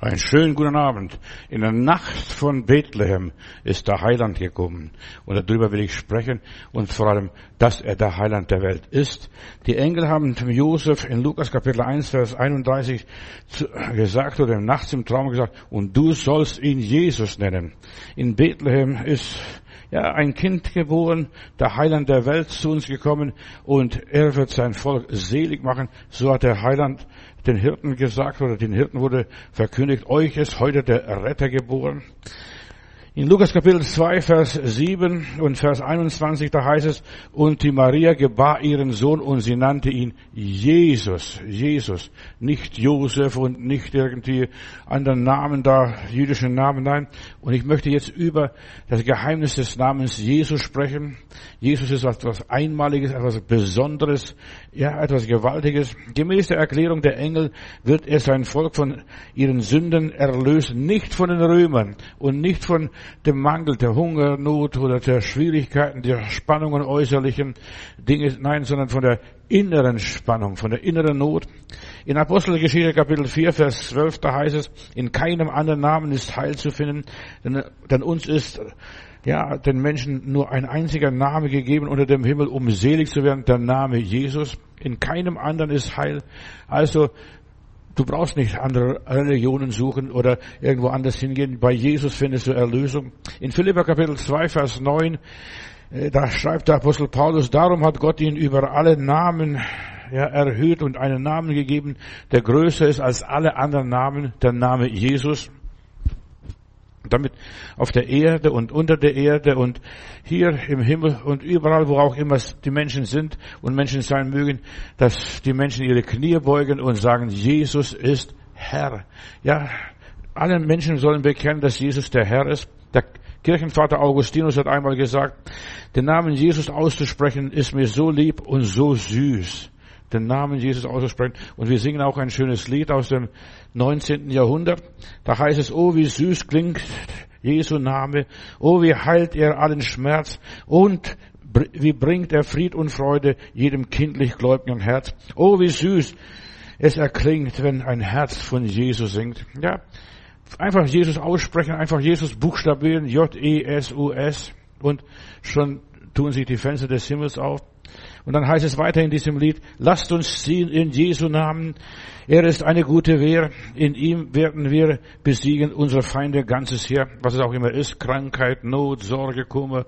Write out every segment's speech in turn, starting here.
Einen schönen guten Abend. In der Nacht von Bethlehem ist der Heiland gekommen. Und darüber will ich sprechen und vor allem, dass er der Heiland der Welt ist. Die Engel haben dem Josef in Lukas Kapitel 1, Vers 31 gesagt oder nachts im Traum gesagt, und du sollst ihn Jesus nennen. In Bethlehem ist ja, ein Kind geboren, der Heiland der Welt zu uns gekommen und er wird sein Volk selig machen. So hat der Heiland den Hirten gesagt oder den Hirten wurde verkündigt, euch ist heute der Retter geboren. In Lukas Kapitel 2, Vers 7 und Vers 21, da heißt es, und die Maria gebar ihren Sohn und sie nannte ihn Jesus, Jesus, nicht Josef und nicht irgendwie anderen Namen da, jüdischen Namen, nein. Und ich möchte jetzt über das Geheimnis des Namens Jesus sprechen. Jesus ist etwas Einmaliges, etwas Besonderes, ja, etwas Gewaltiges. Gemäß der Erklärung der Engel wird er sein Volk von ihren Sünden erlösen, nicht von den Römern und nicht von dem Mangel, der Hungernot oder der Schwierigkeiten, der Spannungen äußerlichen Dinge, nein, sondern von der inneren Spannung, von der inneren Not. In Apostelgeschichte Kapitel 4, Vers 12, da heißt es, in keinem anderen Namen ist Heil zu finden, denn, denn uns ist ja, den Menschen nur ein einziger Name gegeben unter dem Himmel, um selig zu werden, der Name Jesus. In keinem anderen ist Heil. Also, Du brauchst nicht andere Religionen suchen oder irgendwo anders hingehen. Bei Jesus findest du Erlösung. In Philippa Kapitel 2, Vers 9, äh, da schreibt der Apostel Paulus, darum hat Gott ihn über alle Namen ja, erhöht und einen Namen gegeben, der größer ist als alle anderen Namen, der Name Jesus damit auf der Erde und unter der Erde und hier im Himmel und überall, wo auch immer die Menschen sind und Menschen sein mögen, dass die Menschen ihre Knie beugen und sagen, Jesus ist Herr. Ja, alle Menschen sollen bekennen, dass Jesus der Herr ist. Der Kirchenvater Augustinus hat einmal gesagt, den Namen Jesus auszusprechen ist mir so lieb und so süß den Namen Jesus auszusprechen. Und wir singen auch ein schönes Lied aus dem 19. Jahrhundert. Da heißt es, oh, wie süß klingt Jesu Name. Oh, wie heilt er allen Schmerz. Und wie bringt er Fried und Freude jedem kindlich gläubigen Herz. Oh, wie süß es erklingt, wenn ein Herz von Jesus singt. Ja, einfach Jesus aussprechen, einfach Jesus buchstabieren, J-E-S-U-S. Und schon tun sich die Fenster des Himmels auf. Und dann heißt es weiter in diesem Lied, lasst uns ziehen in Jesu Namen. Er ist eine gute Wehr. In ihm werden wir besiegen unsere Feinde ganzes Heer, was es auch immer ist. Krankheit, Not, Sorge, Kummer,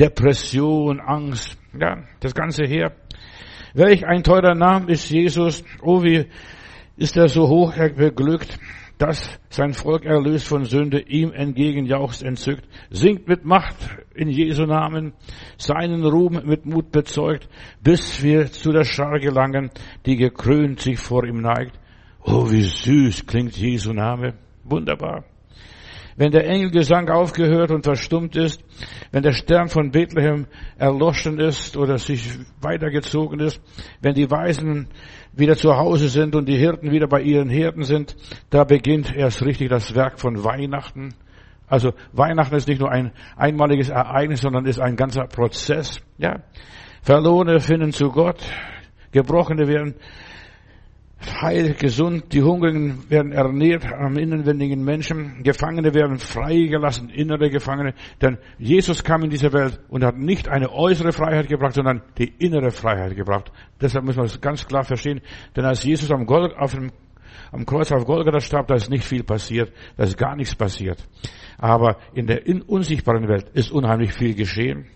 Depression, Angst. Ja, das ganze Heer. Welch ein teurer Name ist Jesus. Oh, wie ist er so hoch beglückt dass sein Volk erlöst von Sünde, ihm entgegenjauchzt entzückt, singt mit Macht in Jesu Namen, seinen Ruhm mit Mut bezeugt, bis wir zu der Schar gelangen, die gekrönt sich vor ihm neigt. Oh, wie süß klingt Jesu Name. Wunderbar. Wenn der Engelgesang aufgehört und verstummt ist, wenn der Stern von Bethlehem erloschen ist oder sich weitergezogen ist, wenn die Weisen wieder zu Hause sind und die Hirten wieder bei ihren Hirten sind, da beginnt erst richtig das Werk von Weihnachten. Also Weihnachten ist nicht nur ein einmaliges Ereignis, sondern ist ein ganzer Prozess. Ja, Verlorene finden zu Gott, Gebrochene werden heil, gesund, die Hungrigen werden ernährt am innenwendigen Menschen, Gefangene werden freigelassen, innere Gefangene, denn Jesus kam in diese Welt und hat nicht eine äußere Freiheit gebracht, sondern die innere Freiheit gebracht. Deshalb muss man das ganz klar verstehen, denn als Jesus am, Gol auf dem, am Kreuz auf Golgatha starb, da ist nicht viel passiert, da ist gar nichts passiert. Aber in der unsichtbaren Welt ist unheimlich viel geschehen.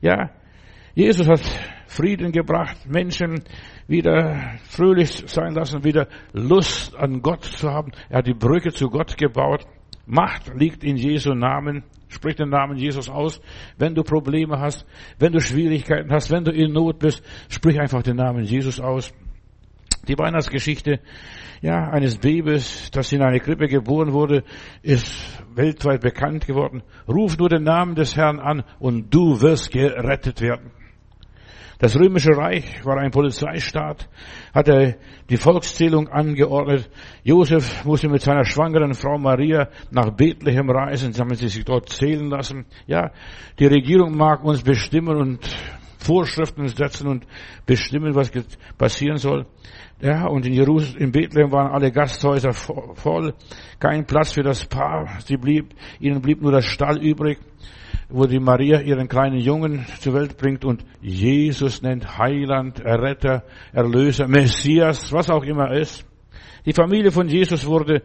Ja, Jesus hat Frieden gebracht, Menschen wieder fröhlich sein lassen, wieder Lust an Gott zu haben. Er hat die Brücke zu Gott gebaut. Macht liegt in Jesu Namen. Sprich den Namen Jesus aus. Wenn du Probleme hast, wenn du Schwierigkeiten hast, wenn du in Not bist, sprich einfach den Namen Jesus aus. Die Weihnachtsgeschichte, ja, eines Babys, das in eine Krippe geboren wurde, ist weltweit bekannt geworden. Ruf nur den Namen des Herrn an und du wirst gerettet werden. Das römische Reich war ein Polizeistaat, hatte die Volkszählung angeordnet. Josef musste mit seiner schwangeren Frau Maria nach Bethlehem reisen, damit sie sich dort zählen lassen. Ja, die Regierung mag uns bestimmen und Vorschriften setzen und bestimmen, was passieren soll. Ja, und in Jerusalem, in Bethlehem waren alle Gasthäuser voll, kein Platz für das Paar. Sie blieb, ihnen blieb nur das Stall übrig, wo die Maria ihren kleinen Jungen zur Welt bringt und Jesus nennt Heiland, Erretter, Erlöser, Messias, was auch immer ist. Die Familie von Jesus wurde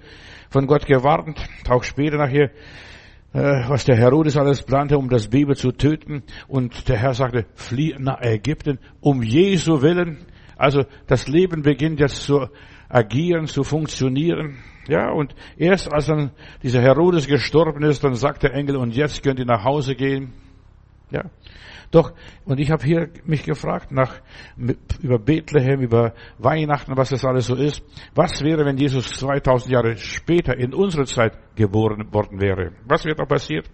von Gott gewarnt, auch später nachher, äh, was der Herodes alles plante, um das Baby zu töten. Und der Herr sagte, flieh nach Ägypten, um Jesu willen. Also das Leben beginnt jetzt zu agieren, zu funktionieren. Ja, und erst als dann dieser Herodes gestorben ist, dann sagt der Engel, und jetzt könnt ihr nach Hause gehen. Ja. Doch, und ich habe hier mich gefragt nach, über Bethlehem, über Weihnachten, was das alles so ist. Was wäre, wenn Jesus 2000 Jahre später in unserer Zeit geboren worden wäre? Was wäre da passiert?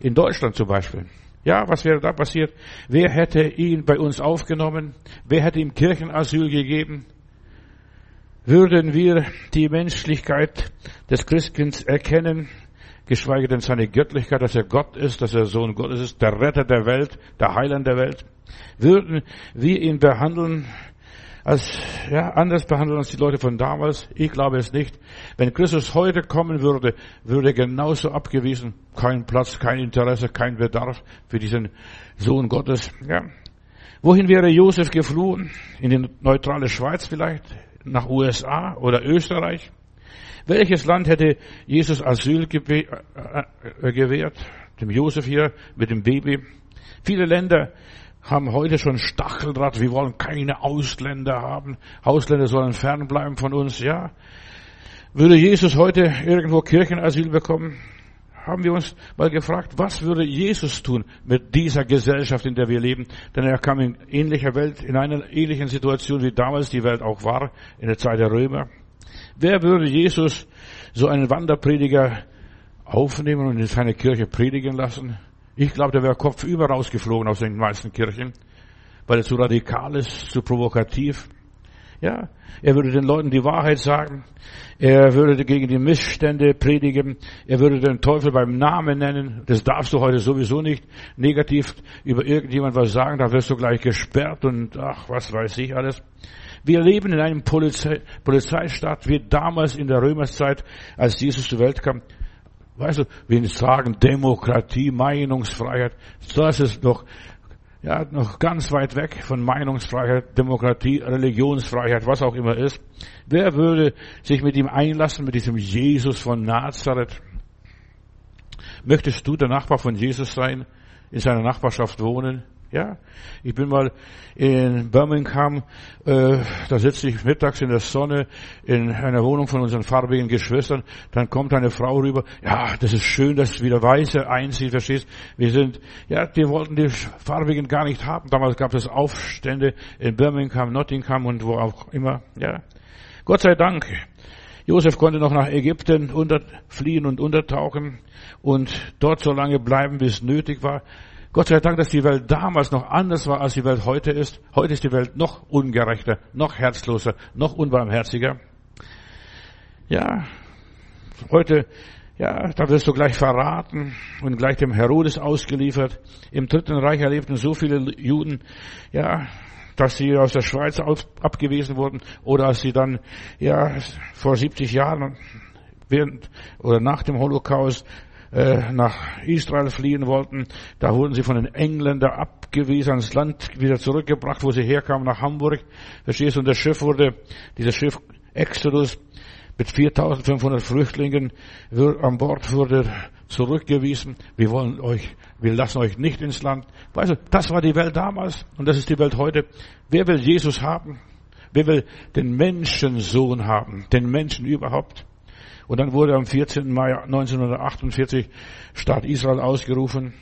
In Deutschland zum Beispiel. Ja, was wäre da passiert? Wer hätte ihn bei uns aufgenommen? Wer hätte ihm Kirchenasyl gegeben? Würden wir die Menschlichkeit des Christkinds erkennen? geschweige denn seine Göttlichkeit, dass er Gott ist, dass er Sohn Gottes ist, der Retter der Welt, der Heiland der Welt, würden wir ihn behandeln als, ja, anders behandeln als die Leute von damals? Ich glaube es nicht. Wenn Christus heute kommen würde, würde er genauso abgewiesen. Kein Platz, kein Interesse, kein Bedarf für diesen Sohn Gottes, ja. Wohin wäre Josef geflohen? In die neutrale Schweiz vielleicht? Nach USA oder Österreich? Welches Land hätte Jesus Asyl äh, äh, gewährt? Dem Josef hier mit dem Baby. Viele Länder haben heute schon Stacheldraht. Wir wollen keine Ausländer haben. Ausländer sollen fernbleiben von uns. Ja. Würde Jesus heute irgendwo Kirchenasyl bekommen? Haben wir uns mal gefragt, was würde Jesus tun mit dieser Gesellschaft, in der wir leben? Denn er kam in ähnlicher Welt, in einer ähnlichen Situation, wie damals die Welt auch war, in der Zeit der Römer. Wer würde Jesus so einen Wanderprediger aufnehmen und in seine Kirche predigen lassen? Ich glaube, der wäre kopfüber rausgeflogen aus den meisten Kirchen, weil er zu radikal ist, zu provokativ. Ja, er würde den Leuten die Wahrheit sagen. Er würde gegen die Missstände predigen. Er würde den Teufel beim Namen nennen. Das darfst du heute sowieso nicht negativ über irgendjemand was sagen. Da wirst du gleich gesperrt und ach, was weiß ich alles. Wir leben in einem Polizei, Polizeistaat wie damals in der Römerzeit, als Jesus zur Welt kam. Weißt du, wir sagen Demokratie, Meinungsfreiheit, das ist noch, ja, noch ganz weit weg von Meinungsfreiheit, Demokratie, Religionsfreiheit, was auch immer ist. Wer würde sich mit ihm einlassen, mit diesem Jesus von Nazareth? Möchtest du der Nachbar von Jesus sein, in seiner Nachbarschaft wohnen? Ja, ich bin mal in Birmingham, äh, da sitze ich mittags in der Sonne in einer Wohnung von unseren farbigen Geschwistern. Dann kommt eine Frau rüber. Ja, das ist schön, dass wieder Weiße einzieht, verstehst? Wir sind, ja, die wollten die Farbigen gar nicht haben. Damals gab es Aufstände in Birmingham, Nottingham und wo auch immer. Ja, Gott sei Dank. Josef konnte noch nach Ägypten fliehen und untertauchen und dort so lange bleiben, bis es nötig war. Gott sei Dank, dass die Welt damals noch anders war, als die Welt heute ist. Heute ist die Welt noch ungerechter, noch herzloser, noch unbarmherziger. Ja, heute, ja, da wirst du gleich verraten und gleich dem Herodes ausgeliefert. Im Dritten Reich erlebten so viele Juden, ja, dass sie aus der Schweiz abgewiesen wurden oder als sie dann, ja, vor 70 Jahren während oder nach dem Holocaust äh, nach Israel fliehen wollten. Da wurden sie von den Engländern abgewiesen, ans Land wieder zurückgebracht, wo sie herkamen, nach Hamburg. Verstehst du? Und das Schiff wurde, dieses Schiff Exodus mit 4500 Flüchtlingen an Bord wurde zurückgewiesen. Wir wollen euch, wir lassen euch nicht ins Land. Weißt du, das war die Welt damals und das ist die Welt heute. Wer will Jesus haben? Wer will den Menschensohn haben? Den Menschen überhaupt? Und dann wurde am 14. Mai 1948 Staat Israel ausgerufen.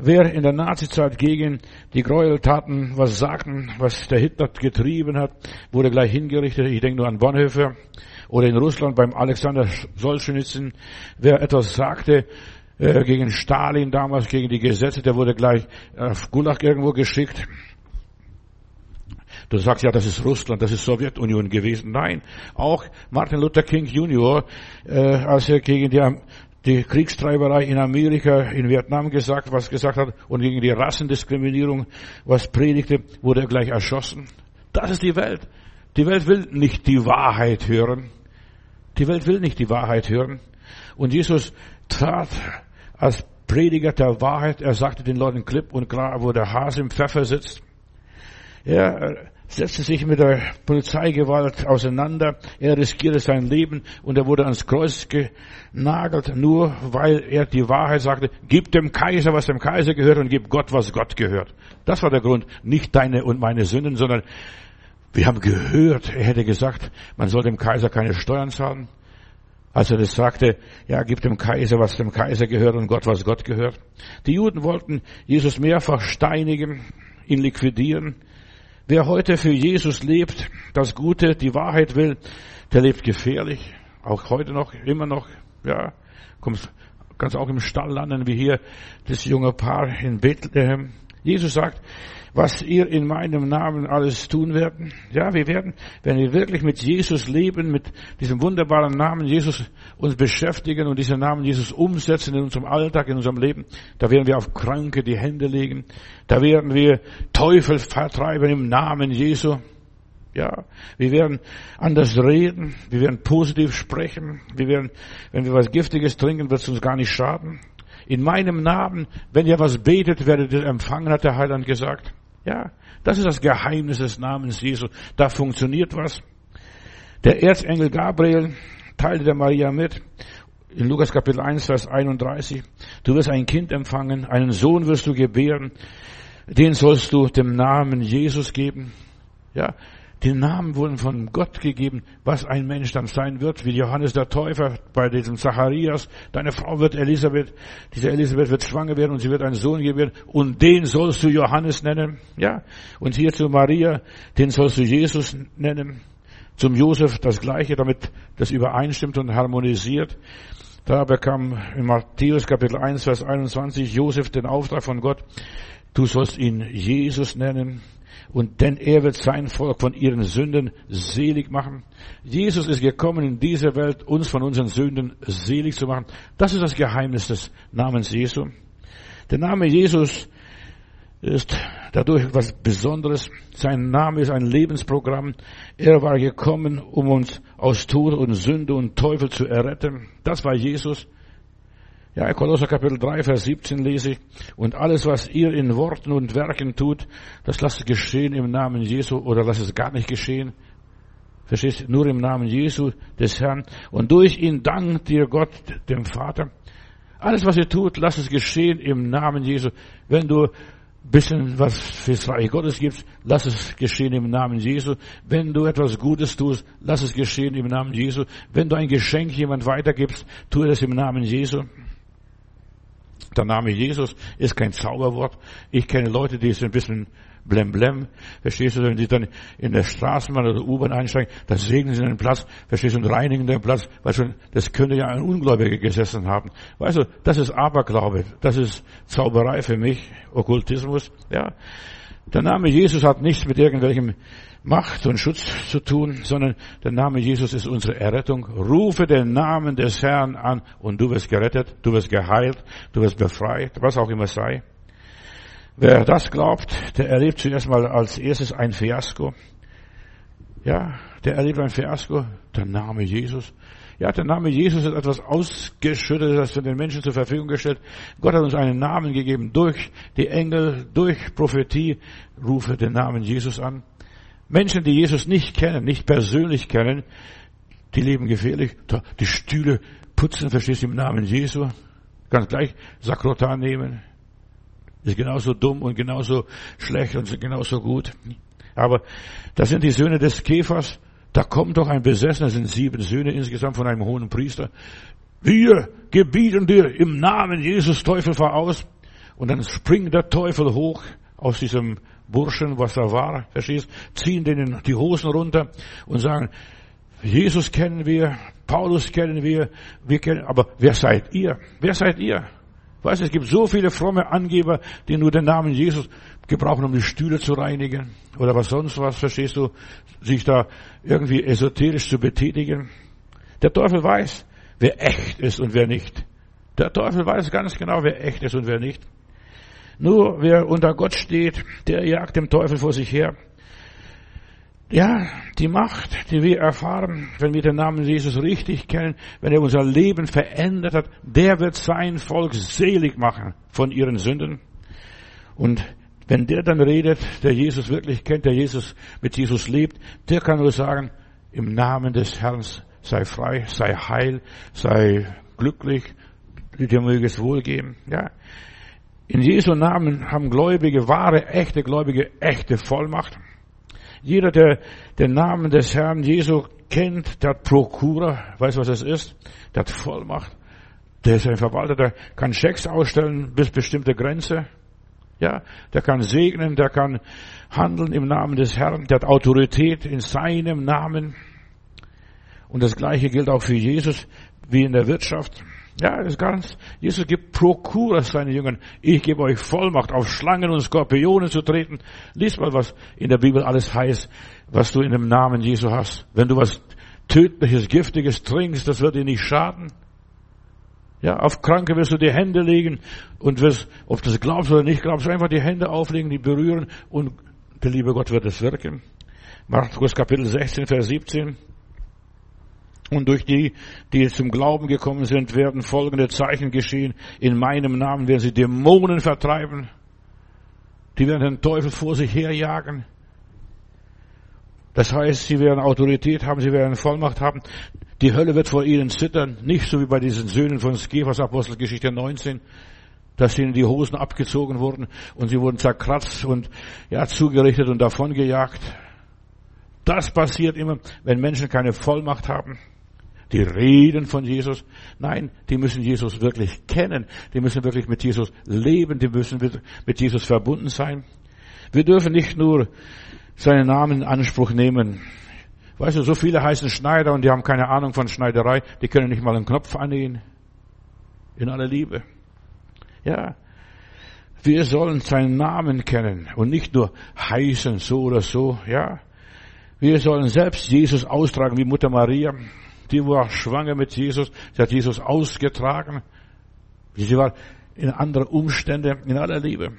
Wer in der Nazizeit gegen die Gräueltaten was sagten, was der Hitler getrieben hat, wurde gleich hingerichtet. Ich denke nur an Bonhoeffer oder in Russland beim Alexander Solzhenitsyn. Wer etwas sagte äh, gegen Stalin damals, gegen die Gesetze, der wurde gleich auf Gulag irgendwo geschickt. Du sagst ja, das ist Russland, das ist Sowjetunion gewesen. Nein, auch Martin Luther King Jr., äh, als er gegen die die Kriegstreiberei in Amerika, in Vietnam gesagt, was gesagt hat und gegen die Rassendiskriminierung was predigte, wurde er gleich erschossen. Das ist die Welt. Die Welt will nicht die Wahrheit hören. Die Welt will nicht die Wahrheit hören. Und Jesus trat als Prediger der Wahrheit. Er sagte den Leuten klipp und klar, wo der Hase im Pfeffer sitzt. Er setzte sich mit der Polizeigewalt auseinander. Er riskierte sein Leben und er wurde ans Kreuz genagelt, nur weil er die Wahrheit sagte, gib dem Kaiser, was dem Kaiser gehört und gib Gott, was Gott gehört. Das war der Grund. Nicht deine und meine Sünden, sondern wir haben gehört, er hätte gesagt, man soll dem Kaiser keine Steuern zahlen. Als er das sagte, ja, gib dem Kaiser, was dem Kaiser gehört und Gott, was Gott gehört. Die Juden wollten Jesus mehrfach steinigen, ihn liquidieren. Wer heute für Jesus lebt, das Gute, die Wahrheit will, der lebt gefährlich. Auch heute noch, immer noch, ja, kommt, ganz auch im Stall landen, wie hier das junge Paar in Bethlehem. Jesus sagt, was ihr in meinem Namen alles tun werden. Ja, wir werden, wenn wir wirklich mit Jesus leben, mit diesem wunderbaren Namen Jesus uns beschäftigen und diesen Namen Jesus umsetzen in unserem Alltag, in unserem Leben, da werden wir auf Kranke die Hände legen. Da werden wir Teufel vertreiben im Namen Jesu. Ja, wir werden anders reden, wir werden positiv sprechen, wir werden, wenn wir was Giftiges trinken, wird es uns gar nicht schaden. In meinem Namen, wenn ihr was betet, werdet ihr empfangen, hat der Heiland gesagt. Ja, das ist das Geheimnis des Namens Jesu. Da funktioniert was. Der Erzengel Gabriel teilte der Maria mit. In Lukas Kapitel 1, Vers 31. Du wirst ein Kind empfangen, einen Sohn wirst du gebären. Den sollst du dem Namen Jesus geben. Ja, die Namen wurden von Gott gegeben, was ein Mensch dann sein wird, wie Johannes der Täufer bei diesem Zacharias. Deine Frau wird Elisabeth, diese Elisabeth wird schwanger werden und sie wird einen Sohn geben und den sollst du Johannes nennen. Ja. Und hier zu Maria, den sollst du Jesus nennen. Zum Josef das Gleiche, damit das übereinstimmt und harmonisiert. Da bekam in Matthäus Kapitel 1, Vers 21 Josef den Auftrag von Gott, du sollst ihn Jesus nennen. Und denn er wird sein Volk von ihren Sünden selig machen. Jesus ist gekommen in diese Welt, uns von unseren Sünden selig zu machen. Das ist das Geheimnis des Namens Jesu. Der Name Jesus ist dadurch was Besonderes. Sein Name ist ein Lebensprogramm. Er war gekommen, um uns aus Tod und Sünde und Teufel zu erretten. Das war Jesus. Ja, Kolosser Kapitel 3, Vers 17 lese ich. Und alles, was ihr in Worten und Werken tut, das lasst es geschehen im Namen Jesu oder lasst es gar nicht geschehen. Verstehst? Nur im Namen Jesu des Herrn. Und durch ihn dankt dir Gott, dem Vater. Alles, was ihr tut, lasst es geschehen im Namen Jesu. Wenn du bisschen was fürs Reich Gottes gibst, lass es geschehen im Namen Jesu. Wenn du etwas Gutes tust, lass es geschehen im Namen Jesu. Wenn du ein Geschenk jemand weitergibst, tu es im Namen Jesu. Der Name Jesus ist kein Zauberwort. Ich kenne Leute, die sind ein bisschen blemblem. Verstehst du, wenn die dann in der Straßenbahn oder U-Bahn einsteigen, dann segnen sie den Platz, verstehst du, und reinigen den Platz. Weißt du, das könnte ja ein Ungläubiger gesessen haben. Weißt du, das ist Aberglaube. Das ist Zauberei für mich, Okkultismus, ja. Der Name Jesus hat nichts mit irgendwelchem Macht und Schutz zu tun, sondern der Name Jesus ist unsere Errettung. Rufe den Namen des Herrn an und du wirst gerettet, du wirst geheilt, du wirst befreit, was auch immer sei. Wer das glaubt, der erlebt zuerst mal als erstes ein Fiasko. Ja, der erlebt ein Fiasko, der Name Jesus. Ja, der Name Jesus ist etwas ausgeschüttet, das für den Menschen zur Verfügung gestellt. Gott hat uns einen Namen gegeben durch die Engel, durch Prophetie. Rufe den Namen Jesus an. Menschen, die Jesus nicht kennen, nicht persönlich kennen, die leben gefährlich. Die Stühle putzen, verstehst du, im Namen Jesu. Ganz gleich Sakrotan nehmen. Ist genauso dumm und genauso schlecht und genauso gut. Aber das sind die Söhne des Käfers. Da kommt doch ein Besessener, sind sieben Söhne insgesamt von einem hohen Priester. Wir gebieten dir im Namen Jesus Teufel voraus. Und dann springt der Teufel hoch aus diesem Burschen, was da war, verstehst, ziehen denen die Hosen runter und sagen, Jesus kennen wir, Paulus kennen wir, wir kennen, aber wer seid ihr? Wer seid ihr? Weißt du, es gibt so viele fromme Angeber, die nur den Namen Jesus gebrauchen, um die Stühle zu reinigen oder was sonst was, verstehst du, sich da irgendwie esoterisch zu betätigen. Der Teufel weiß, wer echt ist und wer nicht. Der Teufel weiß ganz genau, wer echt ist und wer nicht. Nur wer unter Gott steht, der jagt dem Teufel vor sich her. Ja, die Macht, die wir erfahren, wenn wir den Namen Jesus richtig kennen, wenn er unser Leben verändert hat, der wird sein Volk selig machen von ihren Sünden. Und wenn der dann redet, der Jesus wirklich kennt, der Jesus mit Jesus lebt, der kann nur sagen, im Namen des Herrn sei frei, sei heil, sei glücklich, dir möge es wohlgehen. Ja. In Jesu Namen haben Gläubige, wahre, echte Gläubige, echte Vollmacht. Jeder, der den Namen des Herrn Jesu kennt, der hat Prokura, weiß was es ist, der hat Vollmacht. Der ist ein Verwalter, der kann Schecks ausstellen bis bestimmte Grenze. Ja, der kann segnen, der kann handeln im Namen des Herrn, der hat Autorität in seinem Namen. Und das Gleiche gilt auch für Jesus wie in der Wirtschaft. Ja, das ist ganz, Jesus gibt Prokura seinen Jüngern. Ich gebe euch Vollmacht, auf Schlangen und Skorpionen zu treten. Lies mal, was in der Bibel alles heißt, was du in dem Namen Jesu hast. Wenn du was tödliches, giftiges trinkst, das wird dir nicht schaden. Ja, auf Kranke wirst du die Hände legen und wirst, ob du das glaubst oder nicht glaubst, einfach die Hände auflegen, die berühren und der liebe Gott wird es wirken. Markus Kapitel 16, Vers 17. Und durch die, die zum Glauben gekommen sind, werden folgende Zeichen geschehen. In meinem Namen werden sie Dämonen vertreiben. Die werden den Teufel vor sich herjagen. Das heißt, sie werden Autorität haben, sie werden Vollmacht haben. Die Hölle wird vor ihnen zittern. Nicht so wie bei diesen Söhnen von Skephas Apostelgeschichte 19, dass ihnen die Hosen abgezogen wurden und sie wurden zerkratzt und ja, zugerichtet und davongejagt. Das passiert immer, wenn Menschen keine Vollmacht haben. Die reden von Jesus. Nein, die müssen Jesus wirklich kennen. Die müssen wirklich mit Jesus leben. Die müssen mit Jesus verbunden sein. Wir dürfen nicht nur seinen Namen in Anspruch nehmen. Weißt du, so viele heißen Schneider und die haben keine Ahnung von Schneiderei. Die können nicht mal einen Knopf annähen. In aller Liebe. Ja. Wir sollen seinen Namen kennen und nicht nur heißen so oder so, ja. Wir sollen selbst Jesus austragen wie Mutter Maria. Die war schwanger mit Jesus. Sie hat Jesus ausgetragen. Sie war in anderen Umständen, in aller Liebe.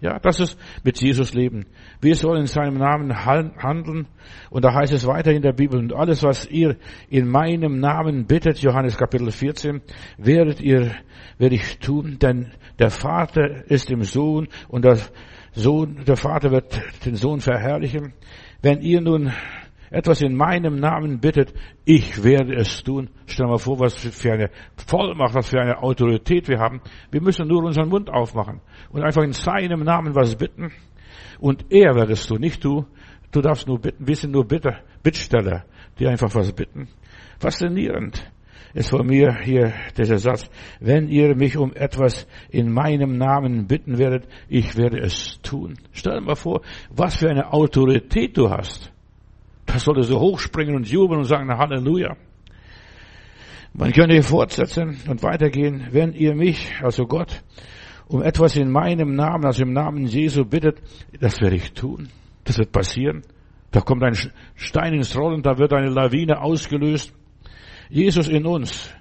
Ja, das ist mit Jesus leben. Wir sollen in seinem Namen handeln. Und da heißt es weiter in der Bibel, und alles, was ihr in meinem Namen bittet, Johannes Kapitel 14, werdet ihr, werde ich tun, denn der Vater ist im Sohn und der Sohn, der Vater wird den Sohn verherrlichen. Wenn ihr nun etwas in meinem Namen bittet, ich werde es tun. Stell mal vor, was für eine Vollmacht, was für eine Autorität wir haben. Wir müssen nur unseren Mund aufmachen und einfach in seinem Namen was bitten. Und er wird es tun, nicht du. Du darfst nur bitten. Wir sind nur Bitter, Bittsteller, die einfach was bitten. Faszinierend ist von mir hier dieser Satz. Wenn ihr mich um etwas in meinem Namen bitten werdet, ich werde es tun. Stell dir mal vor, was für eine Autorität du hast. Das sollte so hochspringen und jubeln und sagen Halleluja. Man könnte hier fortsetzen und weitergehen. Wenn ihr mich, also Gott, um etwas in meinem Namen, also im Namen Jesu bittet, das werde ich tun. Das wird passieren. Da kommt ein Stein ins Rollen, da wird eine Lawine ausgelöst. Jesus in uns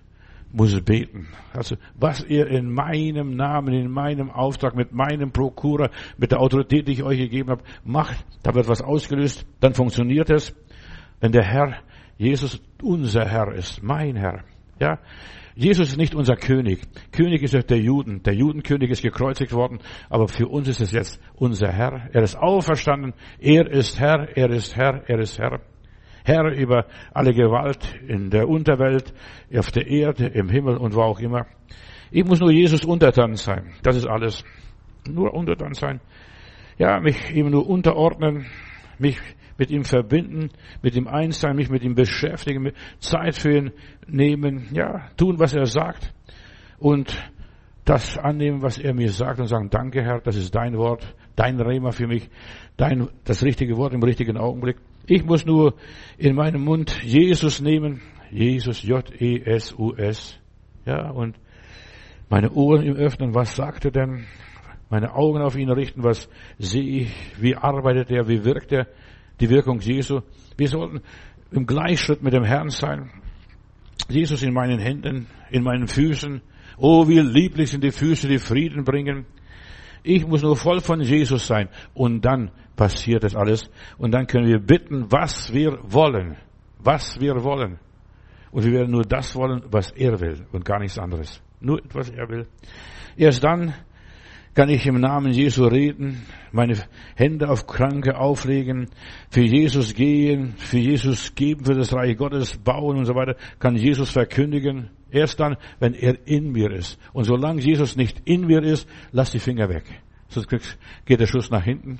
muss beten. Also was ihr in meinem Namen, in meinem Auftrag, mit meinem Prokura, mit der Autorität, die ich euch gegeben habe, macht, da wird was ausgelöst, dann funktioniert es. Wenn der Herr, Jesus unser Herr ist, mein Herr, ja, Jesus ist nicht unser König. König ist der Juden. Der Judenkönig ist gekreuzigt worden, aber für uns ist es jetzt unser Herr. Er ist auferstanden. Er ist Herr, er ist Herr, er ist Herr. Herr über alle Gewalt in der Unterwelt, auf der Erde, im Himmel und wo auch immer. Ich muss nur Jesus untertan sein. Das ist alles. Nur untertan sein. Ja, mich ihm nur unterordnen, mich mit ihm verbinden, mit ihm eins sein, mich mit ihm beschäftigen, Zeit für ihn nehmen, ja, tun, was er sagt und das annehmen, was er mir sagt und sagen, danke Herr, das ist dein Wort, dein Rema für mich, dein, das richtige Wort im richtigen Augenblick. Ich muss nur in meinem Mund Jesus nehmen. Jesus, J-E-S-U-S. Ja, und meine Ohren ihm öffnen. Was sagt er denn? Meine Augen auf ihn richten. Was sehe ich? Wie arbeitet er? Wie wirkt er? Die Wirkung Jesu. Wir sollten im Gleichschritt mit dem Herrn sein. Jesus in meinen Händen, in meinen Füßen Oh, wie lieblich sind die Füße, die Frieden bringen. Ich muss nur voll von Jesus sein. Und dann passiert das alles. Und dann können wir bitten, was wir wollen. Was wir wollen. Und wir werden nur das wollen, was er will und gar nichts anderes. Nur was er will. Erst dann kann ich im Namen Jesu reden, meine Hände auf Kranke auflegen, für Jesus gehen, für Jesus geben, für das Reich Gottes bauen und so weiter, kann Jesus verkündigen. Erst dann, wenn er in mir ist. Und solange Jesus nicht in mir ist, lass die Finger weg. Sonst geht der Schuss nach hinten.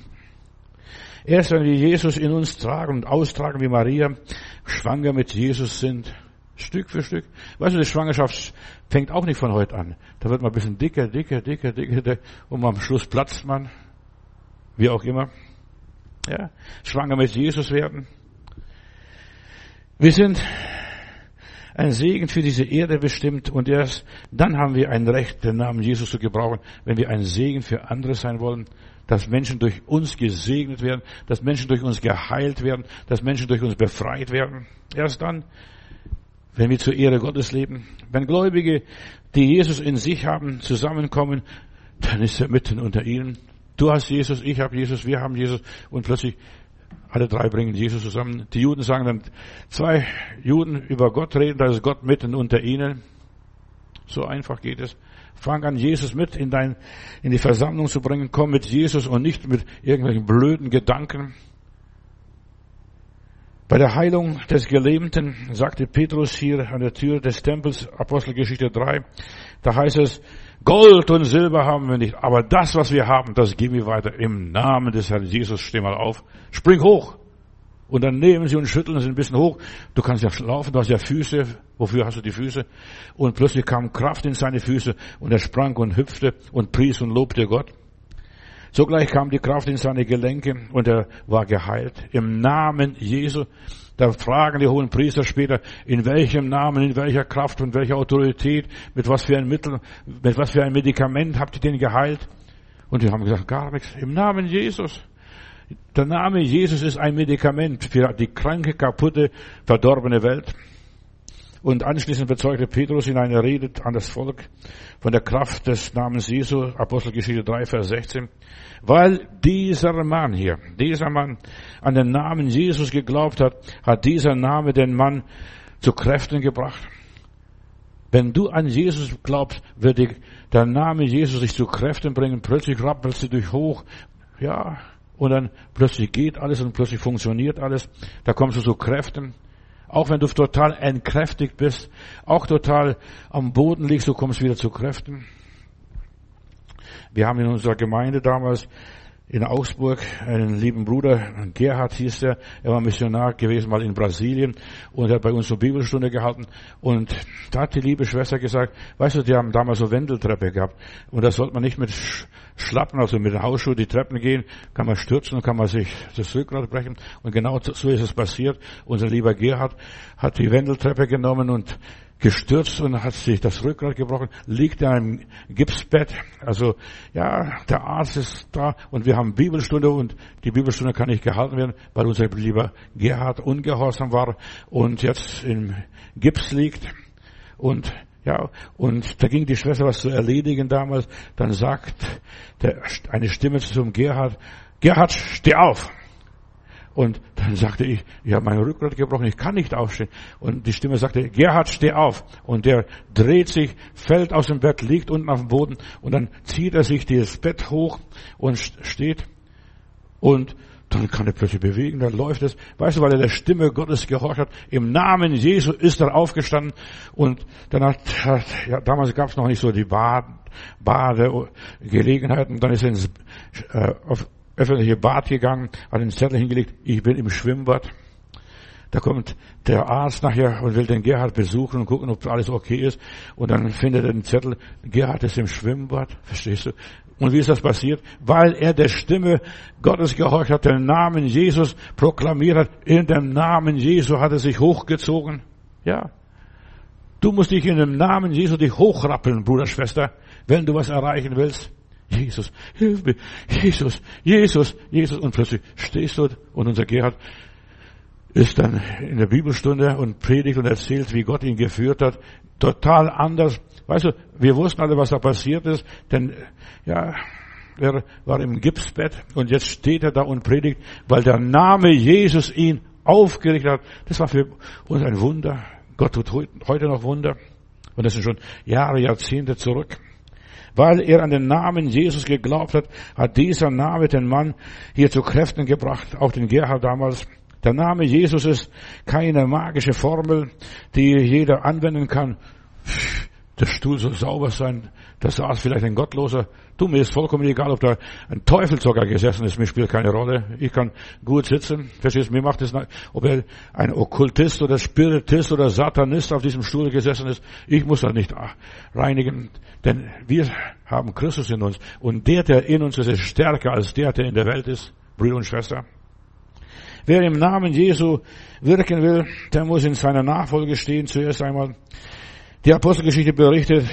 Erst wenn wir Jesus in uns tragen und austragen wie Maria, schwanger mit Jesus sind, Stück für Stück. Weißt du, die Schwangerschaft fängt auch nicht von heute an. Da wird man ein bisschen dicker, dicker, dicker, dicker, und am Schluss platzt man. Wie auch immer. Ja, schwanger mit Jesus werden. Wir sind ein Segen für diese Erde bestimmt und erst dann haben wir ein Recht, den Namen Jesus zu gebrauchen, wenn wir ein Segen für andere sein wollen, dass Menschen durch uns gesegnet werden, dass Menschen durch uns geheilt werden, dass Menschen durch uns befreit werden. Erst dann wenn wir zur Ehre Gottes leben. Wenn Gläubige, die Jesus in sich haben, zusammenkommen, dann ist er mitten unter ihnen. Du hast Jesus, ich habe Jesus, wir haben Jesus und plötzlich alle drei bringen Jesus zusammen. Die Juden sagen dann, zwei Juden über Gott reden, da ist Gott mitten unter ihnen. So einfach geht es. Fang an, Jesus mit in dein, in die Versammlung zu bringen. Komm mit Jesus und nicht mit irgendwelchen blöden Gedanken. Bei der Heilung des Gelähmten sagte Petrus hier an der Tür des Tempels, Apostelgeschichte 3, da heißt es, Gold und Silber haben wir nicht, aber das, was wir haben, das geben wir weiter. Im Namen des Herrn Jesus, steh mal auf, spring hoch. Und dann nehmen sie und schütteln sie ein bisschen hoch. Du kannst ja laufen, du hast ja Füße. Wofür hast du die Füße? Und plötzlich kam Kraft in seine Füße und er sprang und hüpfte und pries und lobte Gott. Sogleich kam die Kraft in seine Gelenke und er war geheilt. Im Namen Jesu. Da fragen die hohen Priester später, in welchem Namen, in welcher Kraft und welcher Autorität, mit was für ein Mittel, mit was für ein Medikament habt ihr den geheilt? Und die haben gesagt, gar nichts. Im Namen Jesus. Der Name Jesus ist ein Medikament für die kranke, kaputte, verdorbene Welt. Und anschließend bezeugte Petrus in einer Rede an das Volk von der Kraft des Namens Jesu, Apostelgeschichte 3, Vers 16, weil dieser Mann hier, dieser Mann an den Namen Jesus geglaubt hat, hat dieser Name den Mann zu Kräften gebracht. Wenn du an Jesus glaubst, wird der Name Jesus dich zu Kräften bringen. Plötzlich rappelst du dich hoch. Ja. Und dann plötzlich geht alles und plötzlich funktioniert alles. Da kommst du zu Kräften. Auch wenn du total entkräftigt bist, auch total am Boden liegst, du kommst wieder zu Kräften. Wir haben in unserer Gemeinde damals in Augsburg einen lieben Bruder, Gerhard hieß er, er war Missionar gewesen mal in Brasilien und hat bei uns eine Bibelstunde gehalten. Und da hat die liebe Schwester gesagt, weißt du, die haben damals so Wendeltreppe gehabt. Und da sollte man nicht mit Schlappen, also mit den Hausschuhen die Treppen gehen, kann man stürzen und kann man sich das Rückgrat brechen. Und genau so ist es passiert. Unser lieber Gerhard hat die Wendeltreppe genommen und gestürzt und hat sich das Rückgrat gebrochen, liegt in einem Gipsbett. Also, ja, der Arzt ist da und wir haben Bibelstunde und die Bibelstunde kann nicht gehalten werden, weil unser lieber Gerhard ungehorsam war und jetzt im Gips liegt und ja, und da ging die Schwester was zu erledigen damals. Dann sagt der, eine Stimme zum Gerhard, Gerhard, steh auf. Und dann sagte ich, ich habe mein Rückgrat gebrochen, ich kann nicht aufstehen. Und die Stimme sagte, Gerhard, steh auf. Und der dreht sich, fällt aus dem Bett, liegt unten auf dem Boden und dann zieht er sich das Bett hoch und steht. Und dann kann er plötzlich bewegen, dann läuft es. Weißt du, weil er der Stimme Gottes gehorcht hat. Im Namen Jesu ist er aufgestanden. Und hat ja, damals gab es noch nicht so die Bad, Badegelegenheiten. Dann ist er ins, äh, auf, öffentliche Bad gegangen, hat den Zettel hingelegt, ich bin im Schwimmbad. Da kommt der Arzt nachher und will den Gerhard besuchen und gucken, ob alles okay ist. Und dann findet er den Zettel, Gerhard ist im Schwimmbad. Verstehst du? Und wie ist das passiert? Weil er der Stimme Gottes gehorcht hat, den Namen Jesus proklamiert hat. In dem Namen Jesu hat er sich hochgezogen. Ja. Du musst dich in dem Namen Jesu dich hochrappeln, Bruder, Schwester, wenn du was erreichen willst. Jesus, hilf mir, Jesus, Jesus, Jesus. Und plötzlich stehst du und unser Gerhard, ist dann in der Bibelstunde und predigt und erzählt, wie Gott ihn geführt hat. Total anders. Weißt du, wir wussten alle, was da passiert ist, denn, ja, er war im Gipsbett und jetzt steht er da und predigt, weil der Name Jesus ihn aufgerichtet hat. Das war für uns ein Wunder. Gott tut heute noch Wunder. Und das sind schon Jahre, Jahrzehnte zurück. Weil er an den Namen Jesus geglaubt hat, hat dieser Name den Mann hier zu Kräften gebracht, auch den Gerhard damals. Der Name Jesus ist keine magische Formel, die jeder anwenden kann. Der Stuhl soll sauber sein, da saß vielleicht ein Gottloser. Du, mir ist vollkommen egal, ob da ein Teufel sogar gesessen ist, mir spielt keine Rolle. Ich kann gut sitzen. Verstehst du, mir macht es, ob er ein Okkultist oder Spiritist oder Satanist auf diesem Stuhl gesessen ist. Ich muss das nicht reinigen, denn wir haben Christus in uns. Und der, der in uns ist, ist stärker als der, der in der Welt ist. Brüder und Schwester. Wer im Namen Jesu wirken will, der muss in seiner Nachfolge stehen. Zuerst einmal die Apostelgeschichte berichtet,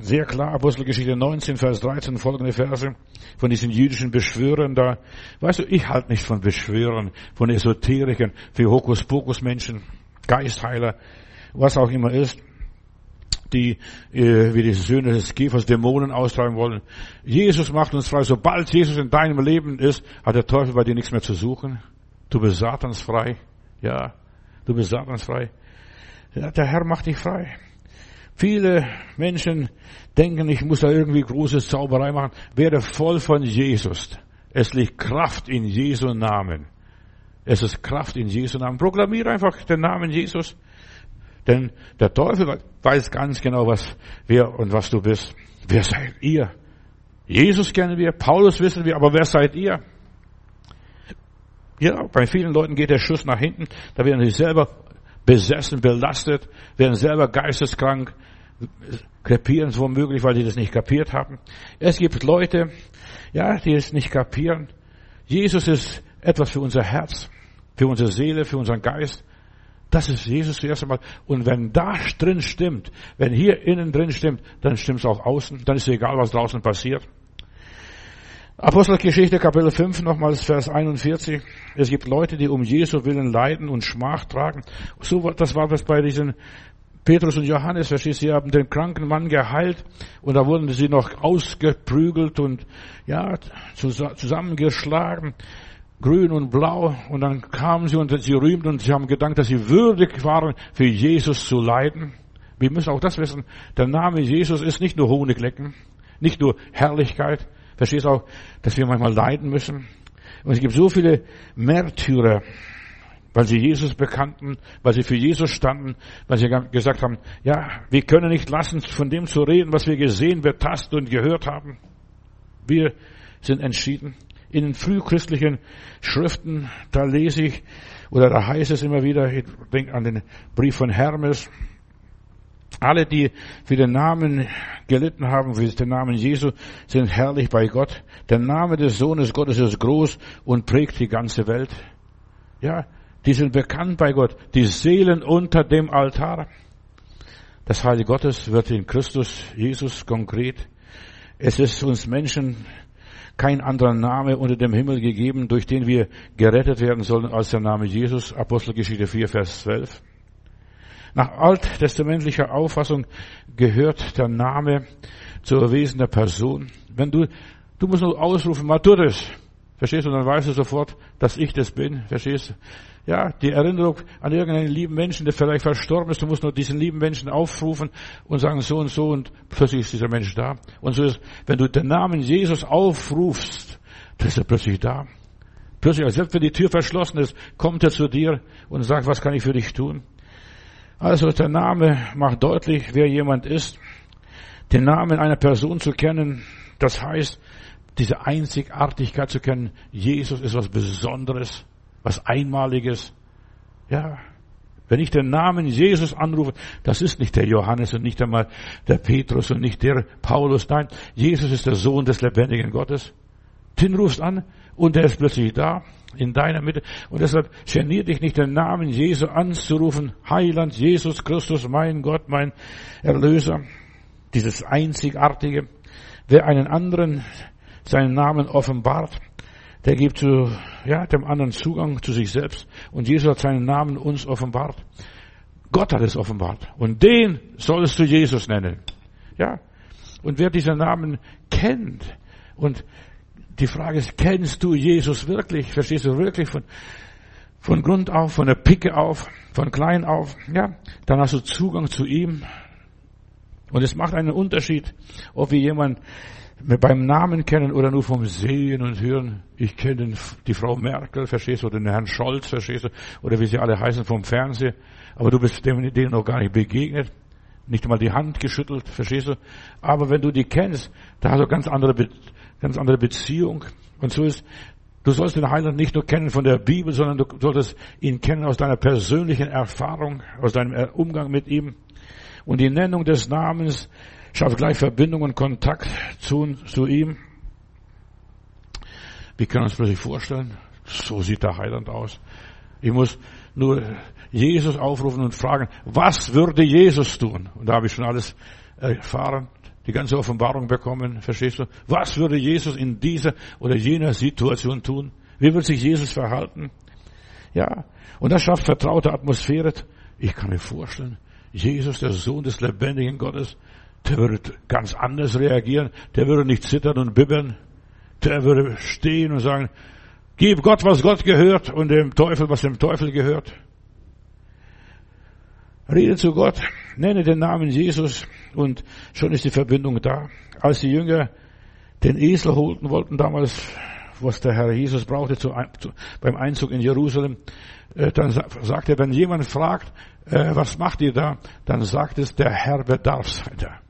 sehr klar, Apostelgeschichte 19, Vers 13, folgende Verse von diesen jüdischen Beschwörern da. Weißt du, ich halte nicht von Beschwörern, von Esoterikern, für Hokuspokus-Menschen, Geistheiler, was auch immer ist, die äh, wie die Söhne des Käfers Dämonen austreiben wollen. Jesus macht uns frei. Sobald Jesus in deinem Leben ist, hat der Teufel bei dir nichts mehr zu suchen. Du bist satansfrei. Ja, du bist satansfrei. Ja, der Herr macht dich frei. Viele Menschen denken, ich muss da irgendwie große Zauberei machen. Werde voll von Jesus. Es liegt Kraft in Jesu Namen. Es ist Kraft in Jesu Namen. Proklamiere einfach den Namen Jesus. Denn der Teufel weiß ganz genau, was, wer und was du bist. Wer seid ihr? Jesus kennen wir, Paulus wissen wir, aber wer seid ihr? Ja, bei vielen Leuten geht der Schuss nach hinten. Da werden sie selber besessen, belastet, werden selber geisteskrank, krepieren womöglich, weil sie das nicht kapiert haben. Es gibt Leute, ja, die es nicht kapieren. Jesus ist etwas für unser Herz, für unsere Seele, für unseren Geist. Das ist Jesus zuerst einmal. Und wenn da drin stimmt, wenn hier innen drin stimmt, dann stimmt es auch außen. Dann ist es egal, was draußen passiert. Apostelgeschichte Kapitel 5 nochmals Vers 41. Es gibt Leute, die um Jesu willen leiden und Schmach tragen. So, das war das bei diesen Petrus und Johannes, verstehst du, sie haben den kranken Mann geheilt und da wurden sie noch ausgeprügelt und ja, zusammengeschlagen, grün und blau und dann kamen sie und sie rühmten und sie haben gedankt, dass sie würdig waren, für Jesus zu leiden. Wir müssen auch das wissen, der Name Jesus ist nicht nur Honiglecken, nicht nur Herrlichkeit, verstehst auch, dass wir manchmal leiden müssen. Und es gibt so viele Märtyrer, weil sie Jesus bekannten, weil sie für Jesus standen, weil sie gesagt haben, ja, wir können nicht lassen, von dem zu reden, was wir gesehen, betastet und gehört haben. Wir sind entschieden. In den frühchristlichen Schriften, da lese ich, oder da heißt es immer wieder, ich denke an den Brief von Hermes, alle, die für den Namen gelitten haben, für den Namen Jesu, sind herrlich bei Gott. Der Name des Sohnes Gottes ist groß und prägt die ganze Welt. Ja, die sind bekannt bei Gott. Die Seelen unter dem Altar. Das Heilige Gottes wird in Christus Jesus konkret. Es ist uns Menschen kein anderer Name unter dem Himmel gegeben, durch den wir gerettet werden sollen, als der Name Jesus. Apostelgeschichte 4, Vers 12. Nach alttestamentlicher Auffassung gehört der Name zur Wesen der Person. Wenn du, du musst nur ausrufen, Maturis. Verstehst du? Und dann weißt du sofort, dass ich das bin. Verstehst du? Ja, die Erinnerung an irgendeinen lieben Menschen, der vielleicht verstorben ist, du musst nur diesen lieben Menschen aufrufen und sagen so und so und plötzlich ist dieser Mensch da. Und so ist, wenn du den Namen Jesus aufrufst, dann ist er plötzlich da. Plötzlich, als wenn die Tür verschlossen ist, kommt er zu dir und sagt, was kann ich für dich tun? Also der Name macht deutlich, wer jemand ist. Den Namen einer Person zu kennen, das heißt, diese Einzigartigkeit zu kennen. Jesus ist was Besonderes was Einmaliges. Ja, wenn ich den Namen Jesus anrufe, das ist nicht der Johannes und nicht einmal der Petrus und nicht der Paulus. Nein, Jesus ist der Sohn des lebendigen Gottes. Den rufst an und er ist plötzlich da in deiner Mitte. Und deshalb genier dich nicht, den Namen Jesus anzurufen. Heiland Jesus Christus, mein Gott, mein Erlöser. Dieses Einzigartige. Wer einen anderen seinen Namen offenbart, der gibt zu, ja, dem anderen Zugang zu sich selbst. Und Jesus hat seinen Namen uns offenbart. Gott hat es offenbart. Und den sollst du Jesus nennen. Ja. Und wer diesen Namen kennt, und die Frage ist, kennst du Jesus wirklich? Verstehst du wirklich von, von Grund auf, von der Picke auf, von klein auf? Ja. Dann hast du Zugang zu ihm. Und es macht einen Unterschied, ob wir jemanden beim Namen kennen oder nur vom Sehen und Hören. Ich kenne die Frau Merkel, verstehst du, oder den Herrn Scholz, verstehst du, oder wie sie alle heißen vom Fernsehen. Aber du bist denen noch gar nicht begegnet, nicht einmal die Hand geschüttelt, verstehst du. Aber wenn du die kennst, da hast du ganz andere, ganz andere Beziehung. Und so ist, du sollst den Heiland nicht nur kennen von der Bibel, sondern du solltest ihn kennen aus deiner persönlichen Erfahrung, aus deinem Umgang mit ihm. Und die Nennung des Namens schafft gleich Verbindung und Kontakt zu, zu ihm. Wie können wir uns plötzlich vorstellen? So sieht der Heiland aus. Ich muss nur Jesus aufrufen und fragen, was würde Jesus tun? Und da habe ich schon alles erfahren, die ganze Offenbarung bekommen, verstehst du? Was würde Jesus in dieser oder jener Situation tun? Wie wird sich Jesus verhalten? Ja, und das schafft vertraute Atmosphäre. Ich kann mir vorstellen, Jesus, der Sohn des lebendigen Gottes, der würde ganz anders reagieren. Der würde nicht zittern und bibbern. Der würde stehen und sagen, gib Gott, was Gott gehört und dem Teufel, was dem Teufel gehört. Rede zu Gott, nenne den Namen Jesus und schon ist die Verbindung da. Als die Jünger den Esel holten wollten damals, was der Herr Jesus brauchte zu, zu, beim Einzug in Jerusalem, äh, dann sagt er, wenn jemand fragt, äh, was macht ihr da, dann sagt es, der Herr bedarf seiner.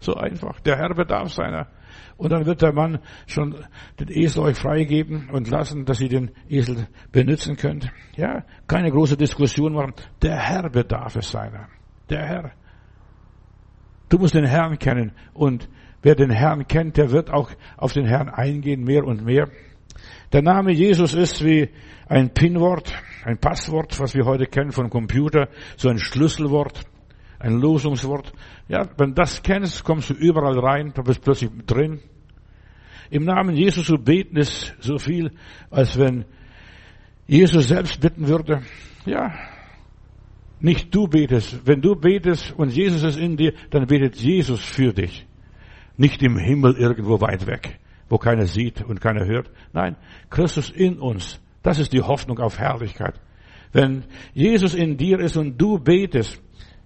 So einfach. Der Herr bedarf seiner. Und dann wird der Mann schon den Esel euch freigeben und lassen, dass ihr den Esel benutzen könnt. Ja, keine große Diskussion machen. Der Herr bedarf es seiner. Der Herr. Du musst den Herrn kennen. Und wer den Herrn kennt, der wird auch auf den Herrn eingehen, mehr und mehr. Der Name Jesus ist wie ein Pinwort, ein Passwort, was wir heute kennen vom Computer, so ein Schlüsselwort ein Losungswort. Ja, wenn du das kennst, kommst du überall rein, du bist plötzlich drin. Im Namen Jesus zu beten ist so viel, als wenn Jesus selbst bitten würde. Ja, nicht du betest. Wenn du betest und Jesus ist in dir, dann betet Jesus für dich. Nicht im Himmel irgendwo weit weg, wo keiner sieht und keiner hört. Nein, Christus in uns. Das ist die Hoffnung auf Herrlichkeit. Wenn Jesus in dir ist und du betest,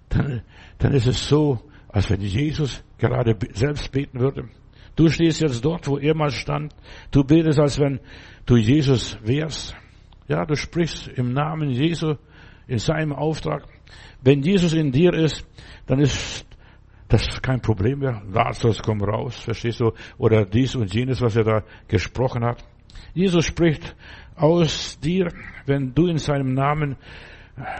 dann, dann ist es so, als wenn Jesus gerade selbst beten würde. Du stehst jetzt dort, wo er mal stand. Du betest, als wenn du Jesus wärst. Ja, du sprichst im Namen Jesu in seinem Auftrag. Wenn Jesus in dir ist, dann ist das kein Problem mehr. Lazarus komm raus, verstehst du? Oder dies und jenes, was er da gesprochen hat. Jesus spricht aus dir, wenn du in seinem Namen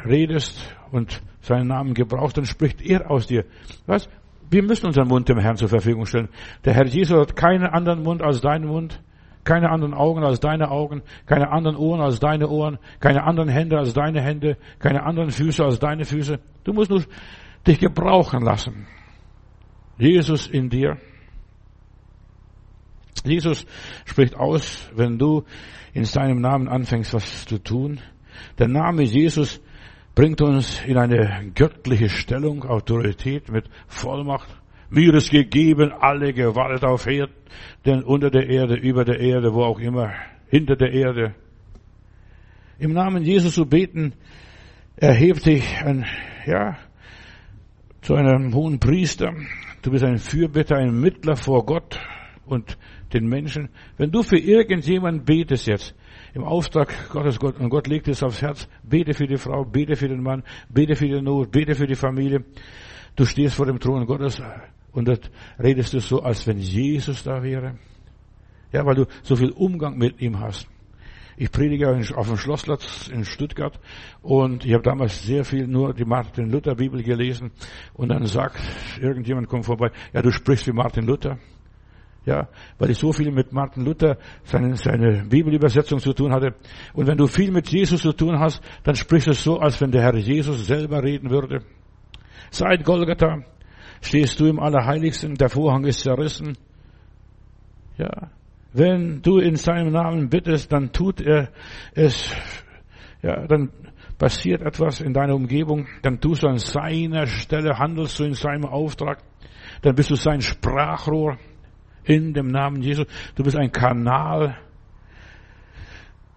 redest und seinen Namen gebrauchst, dann spricht er aus dir. Was? Wir müssen unseren Mund dem Herrn zur Verfügung stellen. Der Herr Jesus hat keinen anderen Mund als deinen Mund, keine anderen Augen als deine Augen, keine anderen Ohren als deine Ohren, keine anderen Hände als deine Hände, keine anderen Füße als deine Füße. Du musst nur dich gebrauchen lassen. Jesus in dir. Jesus spricht aus, wenn du in seinem Namen anfängst, was zu tun. Der Name Jesus bringt uns in eine göttliche Stellung, Autorität mit Vollmacht. Mir ist gegeben alle Gewalt auf Erden, unter der Erde, über der Erde, wo auch immer, hinter der Erde. Im Namen Jesus zu beten, erhebt dich ein, ja, zu einem hohen Priester. Du bist ein Fürbitter, ein Mittler vor Gott und den Menschen. Wenn du für irgendjemanden betest jetzt, im Auftrag Gottes, Gott, und Gott legt es aufs Herz, bete für die Frau, bete für den Mann, bete für die Not, bete für die Familie. Du stehst vor dem Thron Gottes und dort redest du so, als wenn Jesus da wäre. Ja, weil du so viel Umgang mit ihm hast. Ich predige auf dem Schlossplatz in Stuttgart und ich habe damals sehr viel nur die Martin Luther Bibel gelesen und dann sagt irgendjemand kommt vorbei, ja du sprichst wie Martin Luther. Ja, weil ich so viel mit Martin Luther, seine, seine Bibelübersetzung zu tun hatte. Und wenn du viel mit Jesus zu tun hast, dann sprichst du so, als wenn der Herr Jesus selber reden würde. Seit Golgatha stehst du im Allerheiligsten, der Vorhang ist zerrissen. Ja, Wenn du in seinem Namen bittest, dann tut er es, ja, dann passiert etwas in deiner Umgebung, dann tust du an seiner Stelle, handelst du in seinem Auftrag, dann bist du sein Sprachrohr in dem Namen Jesus. Du bist ein Kanal.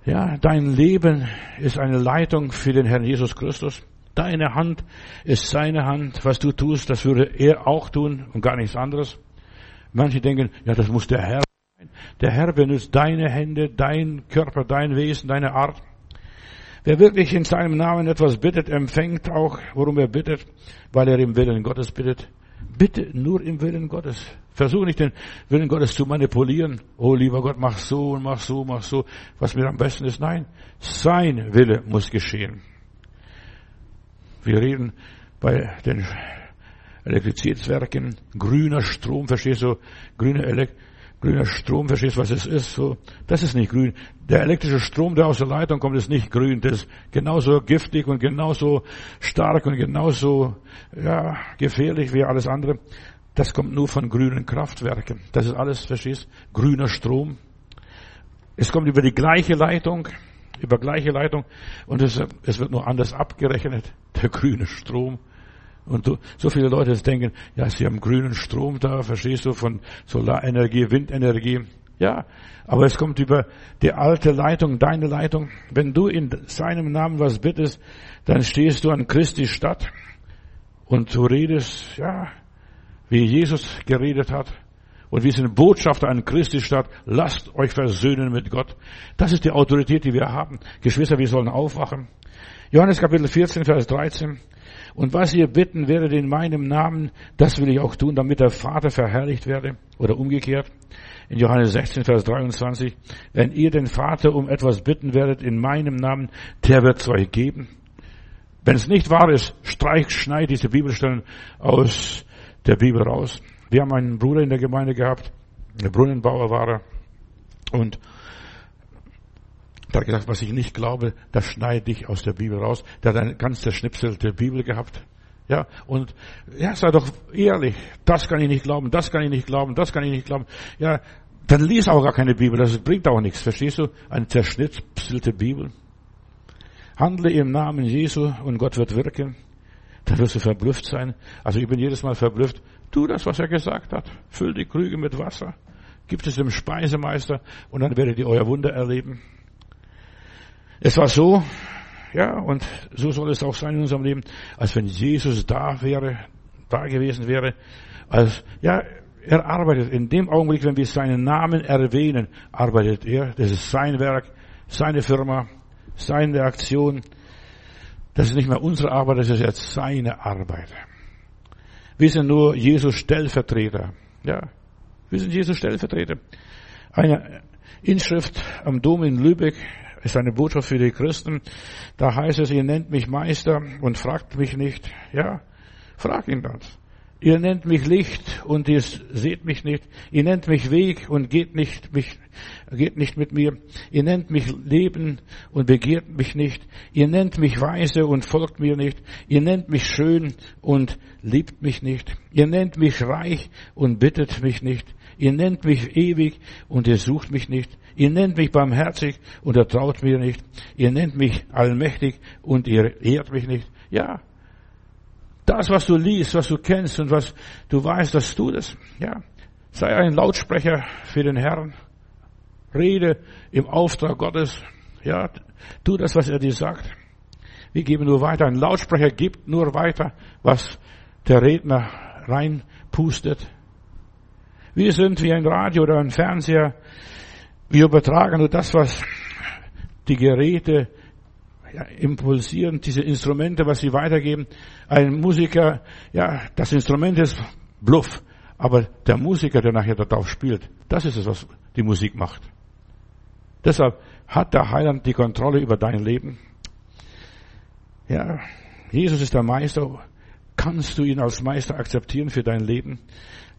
Ja, dein Leben ist eine Leitung für den Herrn Jesus Christus. Deine Hand ist seine Hand. Was du tust, das würde er auch tun und gar nichts anderes. Manche denken, ja, das muss der Herr sein. Der Herr benutzt deine Hände, dein Körper, dein Wesen, deine Art. Wer wirklich in seinem Namen etwas bittet, empfängt auch, worum er bittet, weil er im Willen Gottes bittet. Bitte nur im Willen Gottes. Versuche nicht den Willen Gottes zu manipulieren. Oh, lieber Gott, mach so und mach so, mach so, was mir am besten ist. Nein, sein Wille muss geschehen. Wir reden bei den Elektrizitätswerken, grüner Strom, verstehst du, grüner, Elek grüner Strom, verstehst du, was es ist? So, das ist nicht grün. Der elektrische Strom, der aus der Leitung kommt, ist nicht grün. Das ist genauso giftig und genauso stark und genauso, ja, gefährlich wie alles andere. Das kommt nur von grünen Kraftwerken. Das ist alles, verstehst, grüner Strom. Es kommt über die gleiche Leitung, über gleiche Leitung und es, es wird nur anders abgerechnet, der grüne Strom. Und du, so viele Leute denken, ja, sie haben grünen Strom da, verstehst du, von Solarenergie, Windenergie. Ja, aber es kommt über die alte Leitung, deine Leitung. Wenn du in seinem Namen was bittest, dann stehst du an Christi Stadt und du redest, ja, wie Jesus geredet hat. Und wir sind Botschafter an Christi Stadt. Lasst euch versöhnen mit Gott. Das ist die Autorität, die wir haben. Geschwister, wir sollen aufwachen. Johannes Kapitel 14, Vers 13. Und was ihr bitten werdet in meinem Namen, das will ich auch tun, damit der Vater verherrlicht werde. Oder umgekehrt. In Johannes 16, Vers 23. Wenn ihr den Vater um etwas bitten werdet in meinem Namen, der wird es euch geben. Wenn es nicht wahr ist, streich, schneid diese Bibelstellen aus der Bibel raus. Wir haben einen Bruder in der Gemeinde gehabt, der Brunnenbauer war er. Und der hat gesagt, was ich nicht glaube, das schneide ich aus der Bibel raus. Der hat eine ganz zerschnipselte Bibel gehabt. Ja, und, ja, sei doch ehrlich. Das kann ich nicht glauben, das kann ich nicht glauben, das kann ich nicht glauben. Ja, dann lies auch gar keine Bibel, das bringt auch nichts, verstehst du? Eine zerschnipselte Bibel. Handle im Namen Jesu und Gott wird wirken. Da wirst du verblüfft sein. Also ich bin jedes Mal verblüfft. Tu das, was er gesagt hat. Füll die Krüge mit Wasser. Gib es dem Speisemeister und dann werdet ihr euer Wunder erleben. Es war so, ja, und so soll es auch sein in unserem Leben, als wenn Jesus da wäre, da gewesen wäre, als, ja, er arbeitet in dem Augenblick, wenn wir seinen Namen erwähnen, arbeitet er. Das ist sein Werk, seine Firma, seine Aktion. Das ist nicht mehr unsere Arbeit, das ist jetzt seine Arbeit. Wir sind nur Jesus Stellvertreter. Ja, wir sind Jesus Stellvertreter. Eine Inschrift am Dom in Lübeck ist eine Botschaft für die Christen. Da heißt es, ihr nennt mich Meister und fragt mich nicht. Ja, frag ihn das. Ihr nennt mich Licht und ihr seht mich nicht. Ihr nennt mich Weg und geht nicht, mich, geht nicht mit mir. Ihr nennt mich Leben und begehrt mich nicht. Ihr nennt mich Weise und folgt mir nicht. Ihr nennt mich schön und liebt mich nicht. Ihr nennt mich reich und bittet mich nicht. Ihr nennt mich ewig und ihr sucht mich nicht. Ihr nennt mich barmherzig und ihr traut mir nicht. Ihr nennt mich allmächtig und ihr ehrt mich nicht. Ja, das, was du liest, was du kennst und was du weißt, das tut es. Ja. Sei ein Lautsprecher für den Herrn. Rede im Auftrag Gottes. Ja. Tu das, was er dir sagt. Wir geben nur weiter. Ein Lautsprecher gibt nur weiter, was der Redner reinpustet. Wir sind wie ein Radio oder ein Fernseher. Wir übertragen nur das, was die Geräte ja, impulsieren, diese Instrumente, was sie weitergeben. Ein Musiker, ja, das Instrument ist Bluff, aber der Musiker, der nachher darauf spielt, das ist es, was die Musik macht. Deshalb hat der Heiland die Kontrolle über dein Leben. Ja, Jesus ist der Meister. Kannst du ihn als Meister akzeptieren für dein Leben?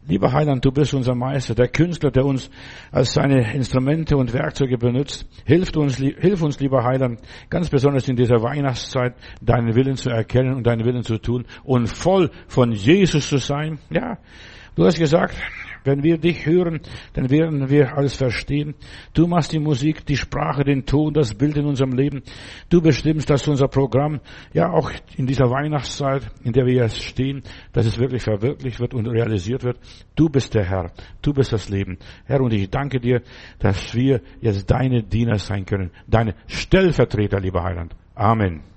Lieber Heiland, du bist unser Meister, der Künstler, der uns als seine Instrumente und Werkzeuge benutzt. Hilf uns, hilf uns, lieber Heiland, ganz besonders in dieser Weihnachtszeit, deinen Willen zu erkennen und deinen Willen zu tun und voll von Jesus zu sein. Ja. Du hast gesagt, wenn wir dich hören, dann werden wir alles verstehen. Du machst die Musik, die Sprache, den Ton, das Bild in unserem Leben. Du bestimmst, dass unser Programm, ja auch in dieser Weihnachtszeit, in der wir jetzt stehen, dass es wirklich verwirklicht wird und realisiert wird. Du bist der Herr. Du bist das Leben. Herr, und ich danke dir, dass wir jetzt deine Diener sein können. Deine Stellvertreter, lieber Heiland. Amen.